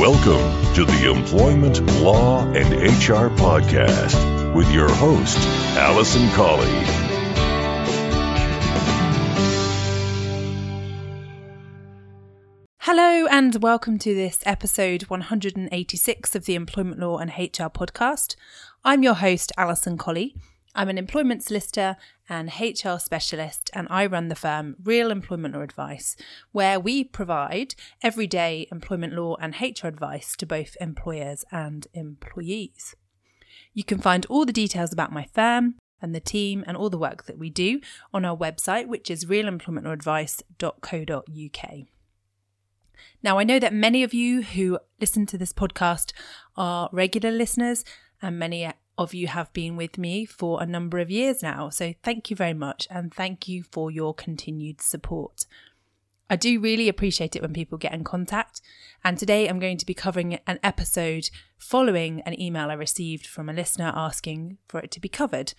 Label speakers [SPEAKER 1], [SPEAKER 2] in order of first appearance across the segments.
[SPEAKER 1] Welcome to the Employment Law and HR Podcast with your host, Alison Colley.
[SPEAKER 2] Hello, and welcome to this episode 186 of the Employment Law and HR podcast. I'm your host, Alison Colley. I'm an employment solicitor and HR specialist, and I run the firm Real Employment Law Advice, where we provide everyday employment law and HR advice to both employers and employees. You can find all the details about my firm and the team and all the work that we do on our website, which is realemploymentlawadvice.co.uk. Now, I know that many of you who listen to this podcast are regular listeners, and many of you have been with me for a number of years now. So thank you very much and thank you for your continued support. I do really appreciate it when people get in contact. And today I'm going to be covering an episode following an email I received from a listener asking for it to be covered.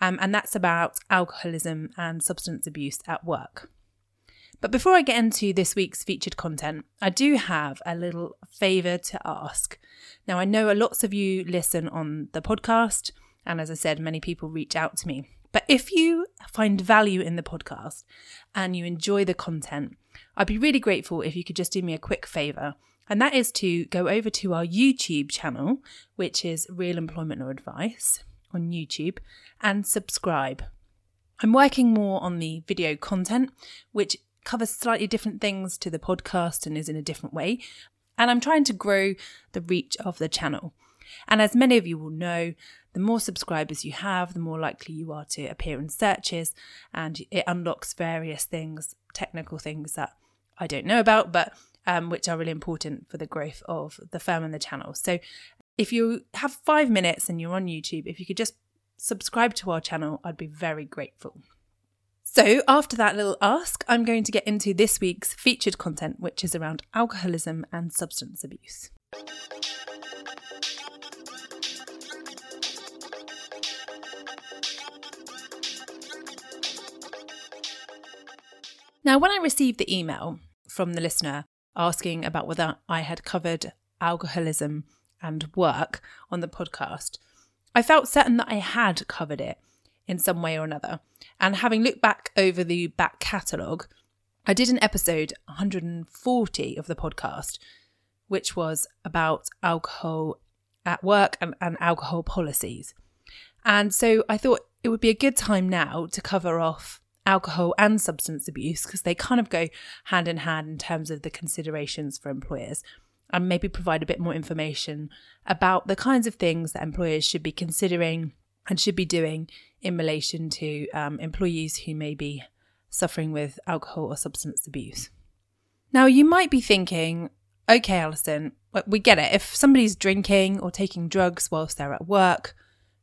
[SPEAKER 2] Um, and that's about alcoholism and substance abuse at work. But before I get into this week's featured content, I do have a little favour to ask. Now, I know lots of you listen on the podcast, and as I said, many people reach out to me. But if you find value in the podcast and you enjoy the content, I'd be really grateful if you could just do me a quick favour. And that is to go over to our YouTube channel, which is Real Employment Law Advice on YouTube, and subscribe. I'm working more on the video content, which covers slightly different things to the podcast and is in a different way. And I'm trying to grow the reach of the channel. And as many of you will know, the more subscribers you have, the more likely you are to appear in searches, and it unlocks various things, technical things that I don't know about, but um, which are really important for the growth of the firm and the channel. So if you have five minutes and you're on YouTube, if you could just subscribe to our channel, I'd be very grateful. So, after that little ask, I'm going to get into this week's featured content, which is around alcoholism and substance abuse. Now, when I received the email from the listener asking about whether I had covered alcoholism and work on the podcast, I felt certain that I had covered it in some way or another. And having looked back over the back catalogue, I did an episode 140 of the podcast, which was about alcohol at work and, and alcohol policies. And so I thought it would be a good time now to cover off alcohol and substance abuse because they kind of go hand in hand in terms of the considerations for employers and maybe provide a bit more information about the kinds of things that employers should be considering and should be doing in relation to um, employees who may be suffering with alcohol or substance abuse. Now, you might be thinking, okay, Alison, we get it. If somebody's drinking or taking drugs whilst they're at work,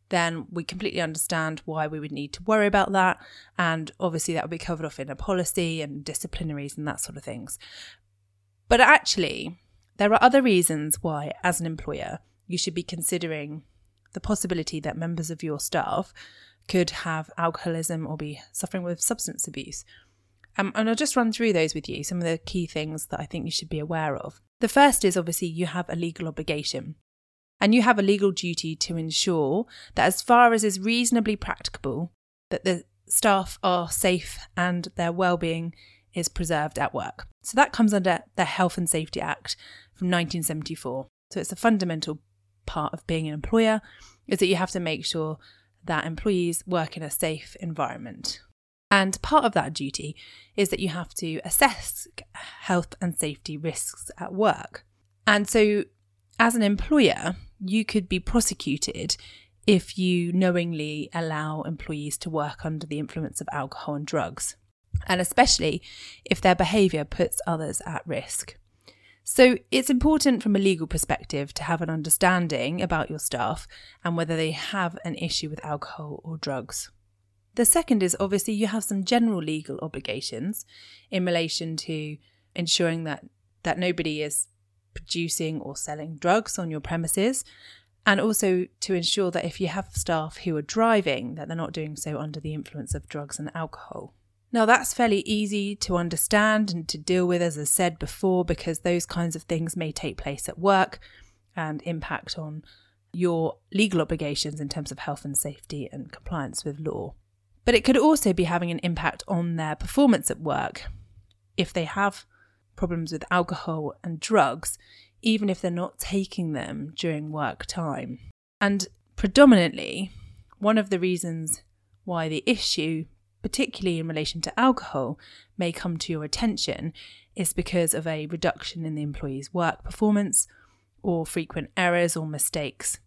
[SPEAKER 2] then we completely understand why we would need to worry about that. And obviously, that would be covered off in a policy and disciplinaries and that sort of things. But actually, there are other reasons why, as an employer, you should be considering the possibility that members of your staff could have alcoholism or be suffering with substance abuse. Um, and I'll just run through those with you, some of the key things that I think you should be aware of. The first is obviously you have a legal obligation and you have a legal duty to ensure that as far as is reasonably practicable that the staff are safe and their well-being is preserved at work. So that comes under the Health and Safety Act from 1974. So it's a fundamental part of being an employer is that you have to make sure that employees work in a safe environment. And part of that duty is that you have to assess health and safety risks at work. And so, as an employer, you could be prosecuted if you knowingly allow employees to work under the influence of alcohol and drugs, and especially if their behaviour puts others at risk. So it's important from a legal perspective to have an understanding about your staff and whether they have an issue with alcohol or drugs. The second is obviously you have some general legal obligations in relation to ensuring that, that nobody is producing or selling drugs on your premises and also to ensure that if you have staff who are driving that they're not doing so under the influence of drugs and alcohol. Now, that's fairly easy to understand and to deal with, as I said before, because those kinds of things may take place at work and impact on your legal obligations in terms of health and safety and compliance with law. But it could also be having an impact on their performance at work if they have problems with alcohol and drugs, even if they're not taking them during work time. And predominantly, one of the reasons why the issue, particularly in relation to alcohol, may come to your attention is because of a reduction in the employee's work performance or frequent errors or mistakes.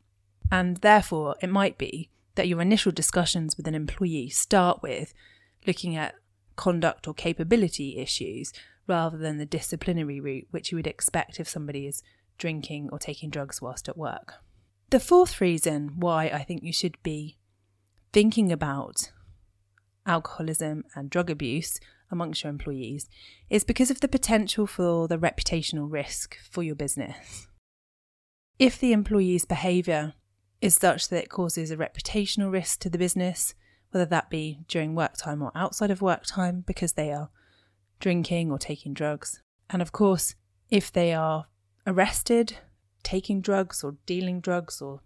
[SPEAKER 2] And therefore, it might be that your initial discussions with an employee start with looking at conduct or capability issues rather than the disciplinary route, which you would expect if somebody is drinking or taking drugs whilst at work. The fourth reason why I think you should be thinking about alcoholism and drug abuse amongst your employees is because of the potential for the reputational risk for your business. If the employee's behaviour is such that it causes a reputational risk to the business, whether that be during work time or outside of work time because they are drinking or taking drugs. And of course, if they are arrested taking drugs or dealing drugs or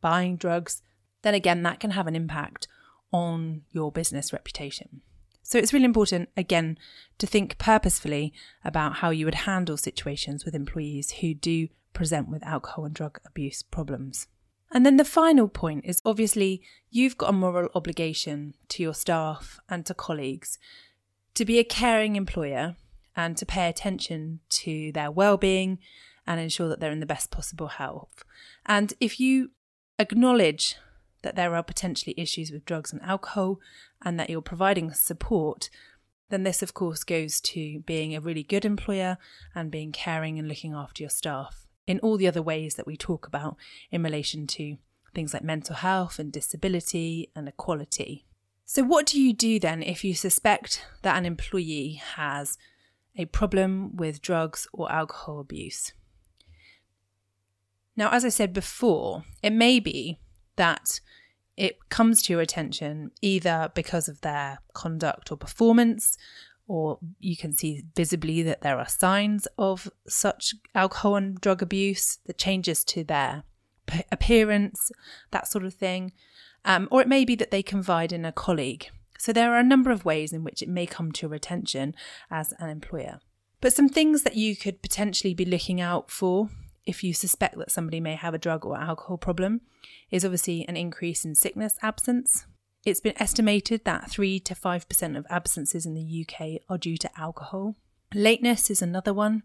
[SPEAKER 2] buying drugs, then again, that can have an impact on your business reputation. So it's really important, again, to think purposefully about how you would handle situations with employees who do present with alcohol and drug abuse problems. And then the final point is obviously you've got a moral obligation to your staff and to colleagues to be a caring employer and to pay attention to their well-being and ensure that they're in the best possible health. And if you acknowledge that there are potentially issues with drugs and alcohol and that you're providing support, then this, of course, goes to being a really good employer and being caring and looking after your staff in all the other ways that we talk about in relation to things like mental health and disability and equality. So, what do you do then if you suspect that an employee has a problem with drugs or alcohol abuse? Now, as I said before, it may be that it comes to your attention either because of their conduct or performance, or you can see visibly that there are signs of such alcohol and drug abuse, the changes to their appearance, that sort of thing. Um, or it may be that they confide in a colleague. So there are a number of ways in which it may come to your attention as an employer. But some things that you could potentially be looking out for if you suspect that somebody may have a drug or alcohol problem is obviously an increase in sickness absence. It's been estimated that 3 to 5% of absences in the UK are due to alcohol. Lateness is another one.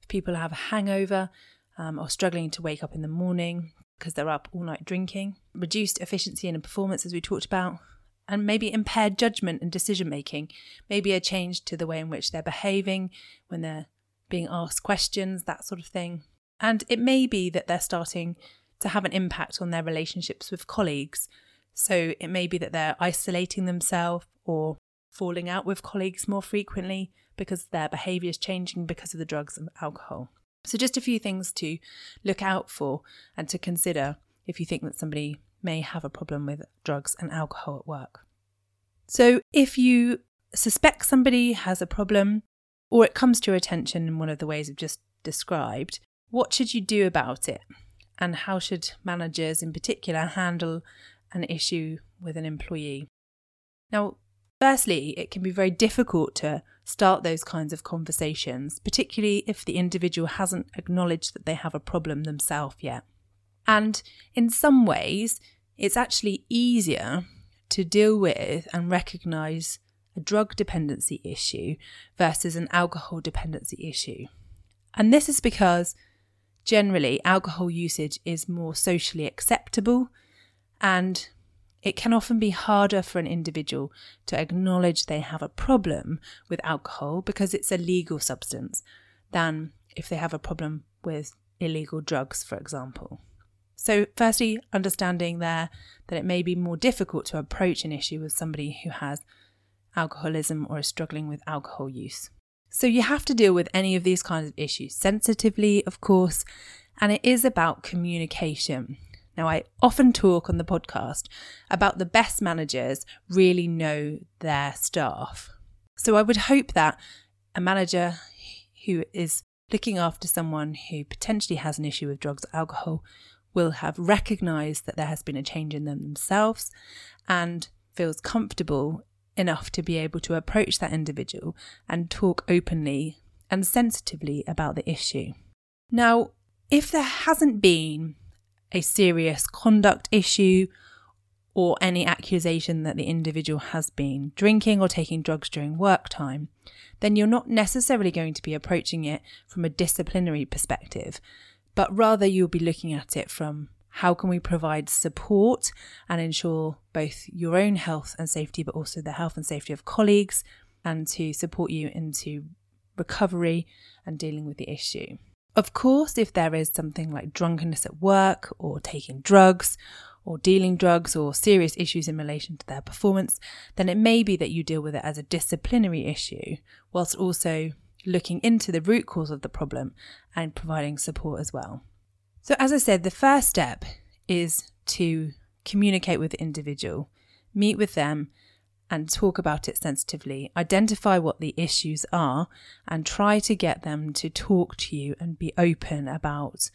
[SPEAKER 2] If people have a hangover um, or struggling to wake up in the morning because they're up all night drinking, reduced efficiency and performance, as we talked about, and maybe impaired judgment and decision making, maybe a change to the way in which they're behaving when they're being asked questions, that sort of thing. And it may be that they're starting to have an impact on their relationships with colleagues. So it may be that they're isolating themselves or falling out with colleagues more frequently because their behaviour is changing because of the drugs and alcohol. So, just a few things to look out for and to consider if you think that somebody may have a problem with drugs and alcohol at work. So, if you suspect somebody has a problem or it comes to your attention in one of the ways I've just described, what should you do about it? And how should managers in particular handle an issue with an employee? Now, firstly, it can be very difficult to start those kinds of conversations, particularly if the individual hasn't acknowledged that they have a problem themselves yet. And in some ways, it's actually easier to deal with and recognize a drug dependency issue versus an alcohol dependency issue. And this is because generally alcohol usage is more socially acceptable and it can often be harder for an individual to acknowledge they have a problem with alcohol because it's a legal substance than if they have a problem with illegal drugs, for example. So, firstly, understanding there that it may be more difficult to approach an issue with somebody who has alcoholism or is struggling with alcohol use. So you have to deal with any of these kinds of issues sensitively, of course, and it is about communication. Now, I often talk on the podcast about the best managers really know their staff. So I would hope that a manager who is looking after someone who potentially has an issue with drugs or alcohol will have recognized that there has been a change in them themselves and feels comfortable enough to be able to approach that individual and talk openly and sensitively about the issue. Now, if there hasn't been a serious conduct issue or any accusation that the individual has been drinking or taking drugs during work time, then you're not necessarily going to be approaching it from a disciplinary perspective, but rather you'll be looking at it from how can we provide support and ensure both your own health and safety, but also the health and safety of colleagues, and to support you into recovery and dealing with the issue. Of course, if there is something like drunkenness at work or taking drugs or dealing drugs or serious issues in relation to their performance, then it may be that you deal with it as a disciplinary issue, whilst also looking into the root cause of the problem and providing support as well. So, as I said, the first step is to communicate with the individual, meet with them, and talk about it sensitively. Identify what the issues are and try to get them to talk to you and be open about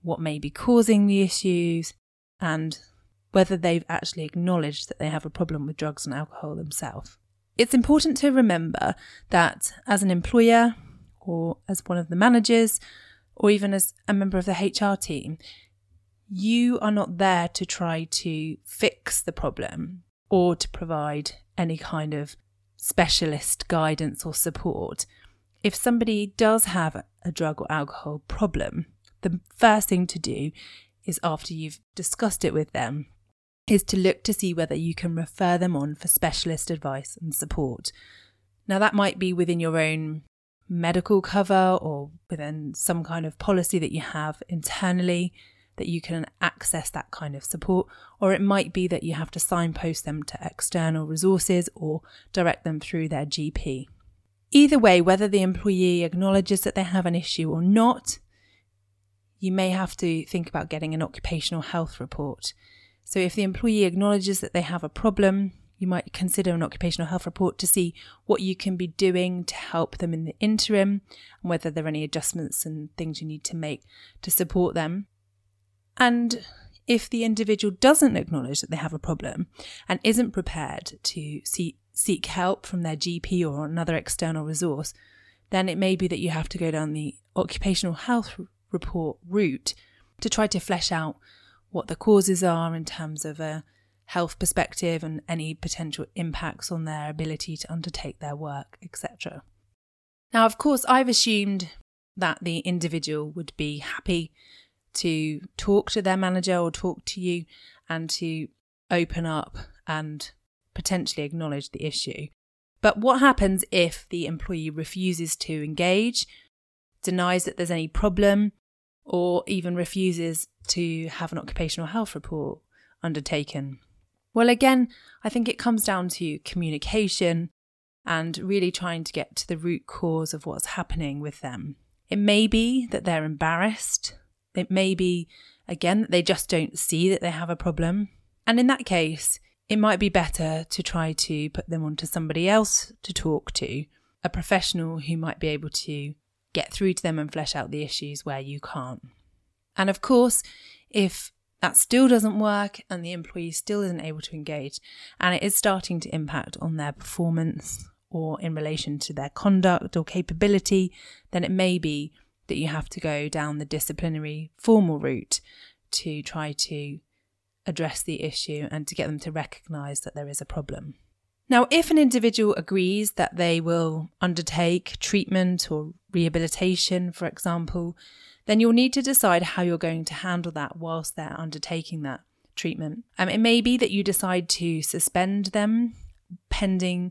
[SPEAKER 2] what may be causing the issues and whether they've actually acknowledged that they have a problem with drugs and alcohol themselves. It's important to remember that as an employer or as one of the managers or even as a member of the HR team, you are not there to try to fix the problem or to provide any kind of specialist guidance or support. If somebody does have a drug or alcohol problem, the first thing to do is after you've discussed it with them is to look to see whether you can refer them on for specialist advice and support. Now that might be within your own medical cover or within some kind of policy that you have internally that you can access that kind of support, or it might be that you have to signpost them to external resources or direct them through their GP. Either way, whether the employee acknowledges that they have an issue or not, you may have to think about getting an occupational health report. So, if the employee acknowledges that they have a problem, you might consider an occupational health report to see what you can be doing to help them in the interim and whether there are any adjustments and things you need to make to support them. And if the individual doesn't acknowledge that they have a problem and isn't prepared to see, seek help from their GP or another external resource, then it may be that you have to go down the occupational health report route to try to flesh out what the causes are in terms of a health perspective and any potential impacts on their ability to undertake their work, etc. Now, of course, I've assumed that the individual would be happy to talk to their manager or talk to you and to open up and potentially acknowledge the issue. But what happens if the employee refuses to engage, denies that there's any problem, or even refuses to have an occupational health report undertaken? Well, again, I think it comes down to communication and really trying to get to the root cause of what's happening with them. It may be that they're embarrassed. It may be, again, that they just don't see that they have a problem. And in that case, it might be better to try to put them onto somebody else to talk to, a professional who might be able to get through to them and flesh out the issues where you can't. And of course, if that still doesn't work and the employee still isn't able to engage and it is starting to impact on their performance or in relation to their conduct or capability, then it may be that you have to go down the disciplinary formal route to try to address the issue and to get them to recognise that there is a problem. Now, if an individual agrees that they will undertake treatment or rehabilitation, for example, then you'll need to decide how you're going to handle that whilst they're undertaking that treatment. Um, it may be that you decide to suspend them pending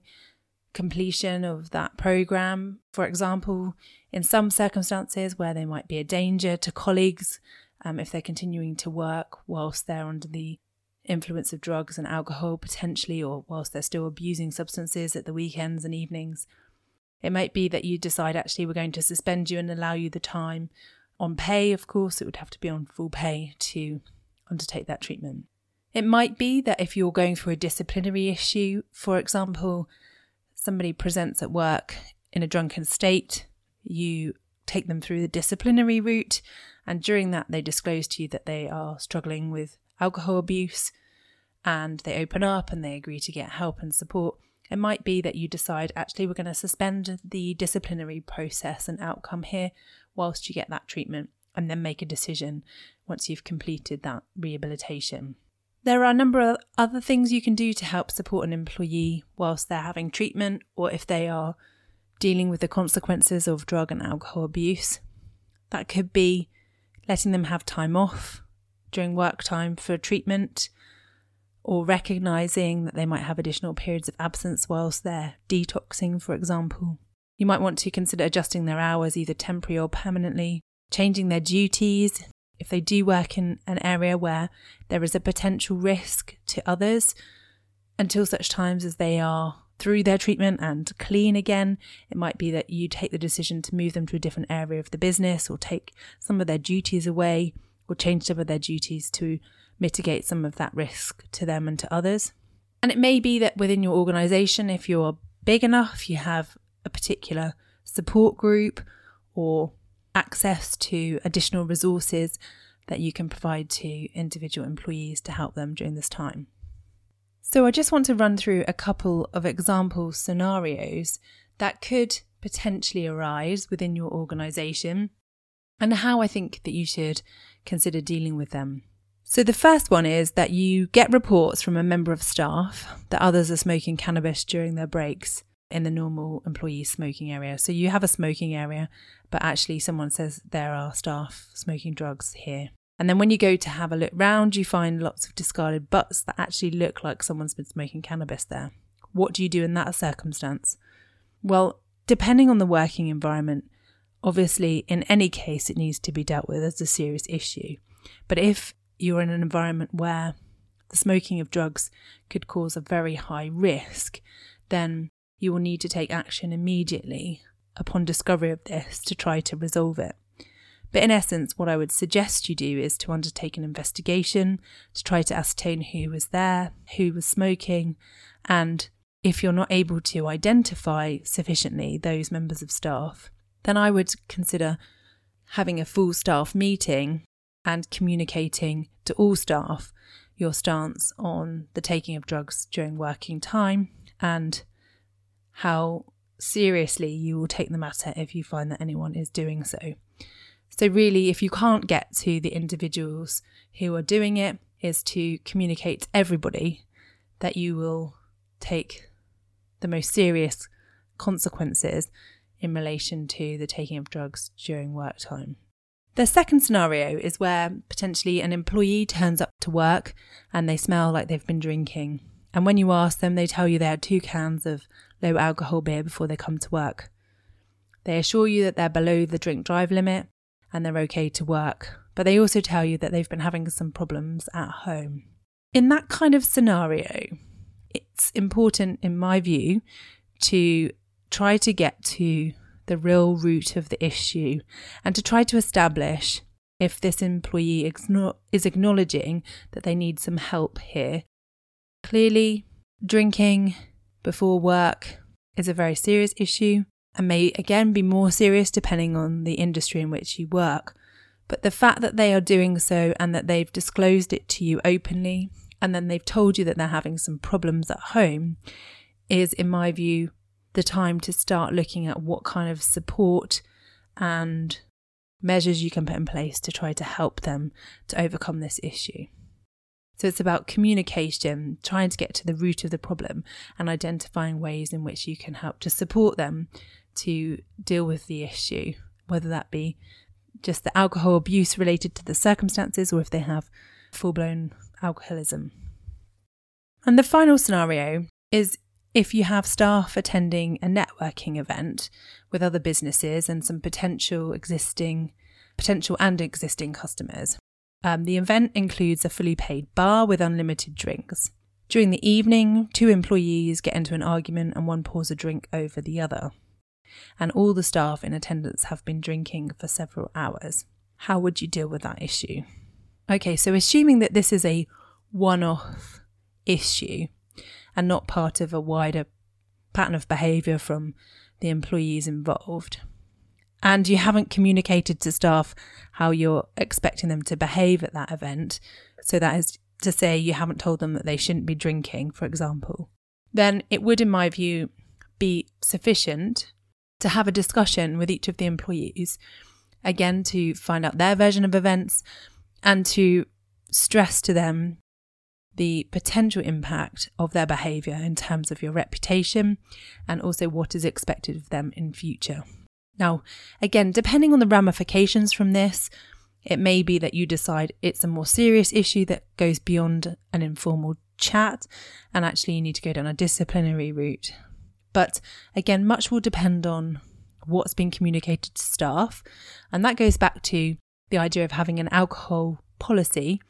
[SPEAKER 2] completion of that program. For example, in some circumstances where they might be a danger to colleagues um, if they're continuing to work whilst they're under the influence of drugs and alcohol, potentially, or whilst they're still abusing substances at the weekends and evenings. It might be that you decide actually we're going to suspend you and allow you the time on pay, of course, it would have to be on full pay to undertake that treatment. It might be that if you're going through a disciplinary issue, for example, somebody presents at work in a drunken state, you take them through the disciplinary route, and during that, they disclose to you that they are struggling with alcohol abuse and they open up and they agree to get help and support. It might be that you decide actually we're going to suspend the disciplinary process and outcome here whilst you get that treatment and then make a decision once you've completed that rehabilitation. There are a number of other things you can do to help support an employee whilst they're having treatment or if they are dealing with the consequences of drug and alcohol abuse. That could be letting them have time off during work time for treatment or recognizing that they might have additional periods of absence whilst they're detoxing, for example. You might want to consider adjusting their hours either temporarily or permanently, changing their duties if they do work in an area where there is a potential risk to others until such times as they are through their treatment and clean again. It might be that you take the decision to move them to a different area of the business or take some of their duties away or change some of their duties to mitigate some of that risk to them and to others. And it may be that within your organization, if you're big enough, you have a particular support group or access to additional resources that you can provide to individual employees to help them during this time. So, I just want to run through a couple of example scenarios that could potentially arise within your organisation and how I think that you should consider dealing with them. So, the first one is that you get reports from a member of staff that others are smoking cannabis during their breaks in the normal employee smoking area. So, you have a smoking area, but actually, someone says there are staff smoking drugs here. And then when you go to have a look round, you find lots of discarded butts that actually look like someone's been smoking cannabis there. What do you do in that circumstance? Well, depending on the working environment, obviously, in any case, it needs to be dealt with as a serious issue. But if you're in an environment where the smoking of drugs could cause a very high risk, then you will need to take action immediately upon discovery of this to try to resolve it. But in essence, what I would suggest you do is to undertake an investigation to try to ascertain who was there, who was smoking, and if you're not able to identify sufficiently those members of staff, then I would consider having a full staff meeting and communicating to all staff your stance on the taking of drugs during working time and how seriously you will take the matter if you find that anyone is doing so. So, really, if you can't get to the individuals who are doing it, is to communicate to everybody that you will take the most serious consequences in relation to the taking of drugs during work time. The second scenario is where potentially an employee turns up to work and they smell like they've been drinking. And when you ask them, they tell you they had two cans of low alcohol beer before they come to work. They assure you that they're below the drink drive limit and they're okay to work, but they also tell you that they've been having some problems at home. In that kind of scenario, it's important, in my view, to try to get to the real root of the issue and to try to establish if this employee is acknowledging that they need some help here. Clearly, drinking before work is a very serious issue and may again be more serious depending on the industry in which you work. But the fact that they are doing so and that they've disclosed it to you openly and then they've told you that they're having some problems at home is, in my view, the time to start looking at what kind of support and measures you can put in place to try to help them to overcome this issue. So it's about communication, trying to get to the root of the problem and identifying ways in which you can help to support them to deal with the issue, whether that be just the alcohol abuse related to the circumstances or if they have full blown alcoholism. And the final scenario is if you have staff attending a networking event with other businesses and some potential existing potential and existing customers. Um, the event includes a fully paid bar with unlimited drinks. During the evening, two employees get into an argument and one pours a drink over the other and all the staff in attendance have been drinking for several hours. How would you deal with that issue? Okay, so assuming that this is a one off issue and not part of a wider pattern of behaviour from the employees involved, and you haven't communicated to staff how you're expecting them to behave at that event, so that is to say you haven't told them that they shouldn't be drinking, for example, then it would, in my view, be sufficient to have a discussion with each of the employees, again, to find out their version of events and to stress to them the potential impact of their behaviour in terms of your reputation and also what is expected of them in future. Now, again, depending on the ramifications from this, it may be that you decide it's a more serious issue that goes beyond an informal chat and actually you need to go down a disciplinary route. But again, much will depend on what's been communicated to staff. And that goes back to the idea of having an alcohol policy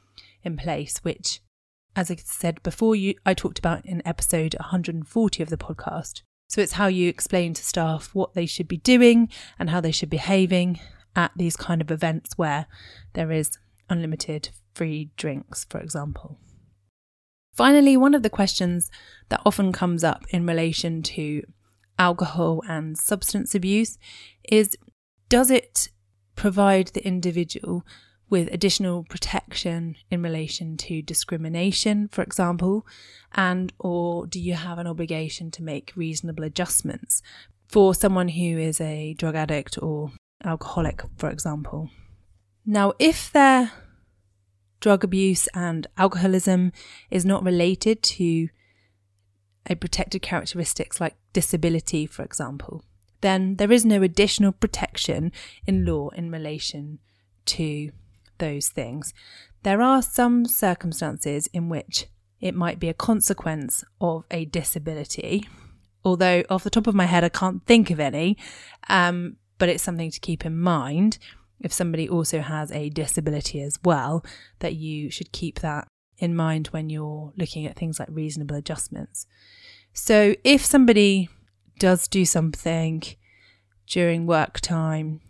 [SPEAKER 2] in place, which, as I said before, you I talked about in episode 140 of the podcast. So it's how you explain to staff what they should be doing and how they should be behaving at these kind of events where there is unlimited free drinks, for example. Finally, one of the questions that often comes up in relation to alcohol and substance abuse is does it provide the individual with additional protection in relation to discrimination for example and or do you have an obligation to make reasonable adjustments for someone who is a drug addict or alcoholic, for example. Now, if their drug abuse and alcoholism is not related to a protected characteristics like disability, for example, then there is no additional protection in law in relation to those things. There are some circumstances in which it might be a consequence of a disability, although off the top of my head I can't think of any. Um, but it's something to keep in mind if somebody also has a disability as well, that you should keep that in mind when you're looking at things like reasonable adjustments. So if somebody does do something during work time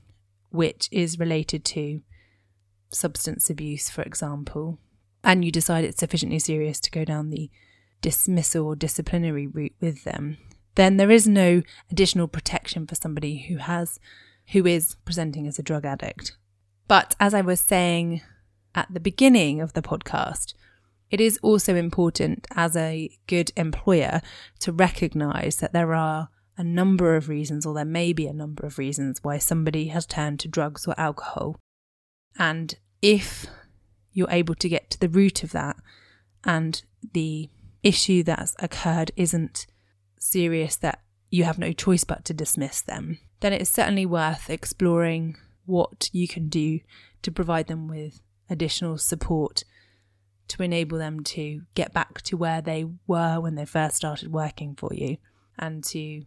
[SPEAKER 2] which is related to substance abuse, for example, and you decide it's sufficiently serious to go down the dismissal or disciplinary route with them, then there is no additional protection for somebody who has who is presenting as a drug addict. But as I was saying at the beginning of the podcast, it is also important as a good employer to recognize that there are a number of reasons, or there may be a number of reasons, why somebody has turned to drugs or alcohol. And if you're able to get to the root of that and the issue that's occurred isn't serious that you have no choice but to dismiss them, then it is certainly worth exploring what you can do to provide them with additional support to enable them to get back to where they were when they first started working for you and to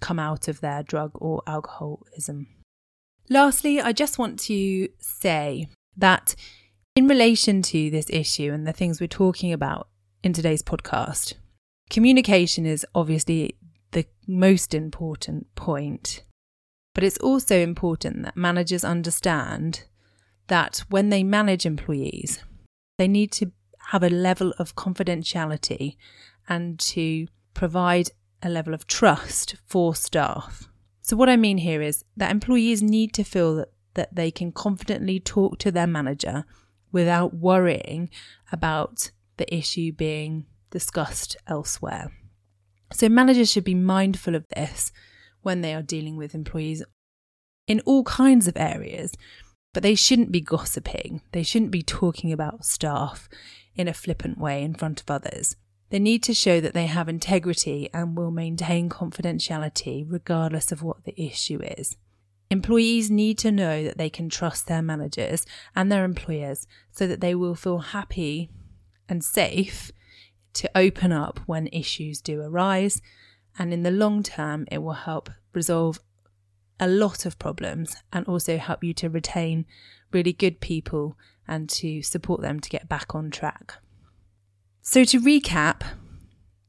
[SPEAKER 2] come out of their drug or alcoholism. Lastly, I just want to say that in relation to this issue and the things we're talking about in today's podcast, communication is obviously the most important point. But it's also important that managers understand that when they manage employees, they need to have a level of confidentiality and to provide a level of trust for staff. So, what I mean here is that employees need to feel that, that they can confidently talk to their manager without worrying about the issue being discussed elsewhere. So, managers should be mindful of this when they are dealing with employees in all kinds of areas, but they shouldn't be gossiping. They shouldn't be talking about staff in a flippant way in front of others. They need to show that they have integrity and will maintain confidentiality regardless of what the issue is. Employees need to know that they can trust their managers and their employers so that they will feel happy and safe to open up when issues do arise. And in the long term, it will help resolve a lot of problems and also help you to retain really good people and to support them to get back on track. So, to recap,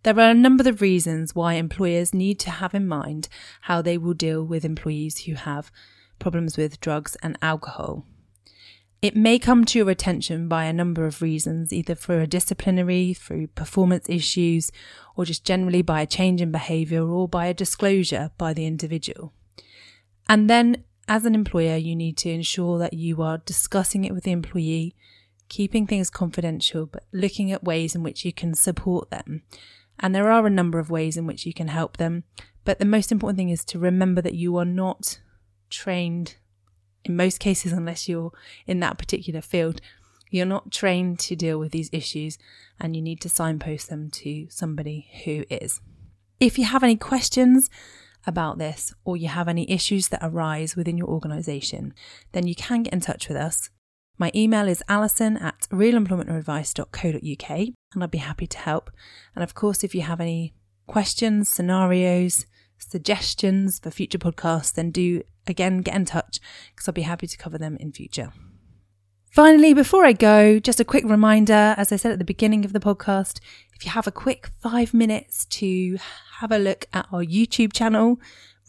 [SPEAKER 2] there are a number of reasons why employers need to have in mind how they will deal with employees who have problems with drugs and alcohol. It may come to your attention by a number of reasons, either for a disciplinary, through performance issues, or just generally by a change in behaviour or by a disclosure by the individual. And then, as an employer, you need to ensure that you are discussing it with the employee, keeping things confidential, but looking at ways in which you can support them. And there are a number of ways in which you can help them. But the most important thing is to remember that you are not trained in most cases, unless you're in that particular field, you're not trained to deal with these issues and you need to signpost them to somebody who is. If you have any questions about this or you have any issues that arise within your organisation, then you can get in touch with us. My email is alison at realemploymentadvice.co.uk and I'd be happy to help. And of course, if you have any questions, scenarios, suggestions for future podcasts, then do again get in touch because I'll be happy to cover them in future. Finally, before I go, just a quick reminder as I said at the beginning of the podcast, if you have a quick five minutes to have a look at our YouTube channel,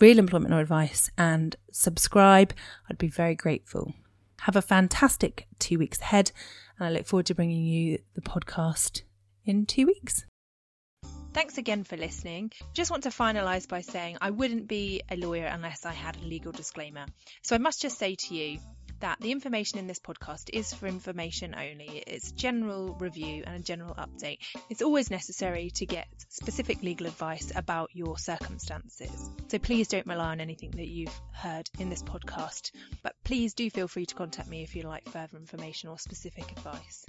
[SPEAKER 2] Real Employment Law Advice, and subscribe, I'd be very grateful. Have a fantastic two weeks ahead, and I look forward to bringing you the podcast in two weeks. Thanks again for listening. Just want to finalise by saying I wouldn't be a lawyer unless I had a legal disclaimer. So I must just say to you that the information in this podcast is for information only. It's general review and a general update. It's always necessary to get specific legal advice about your circumstances. So please don't rely on anything that you've heard in this podcast. But please do feel free to contact me if you'd like further information or specific advice.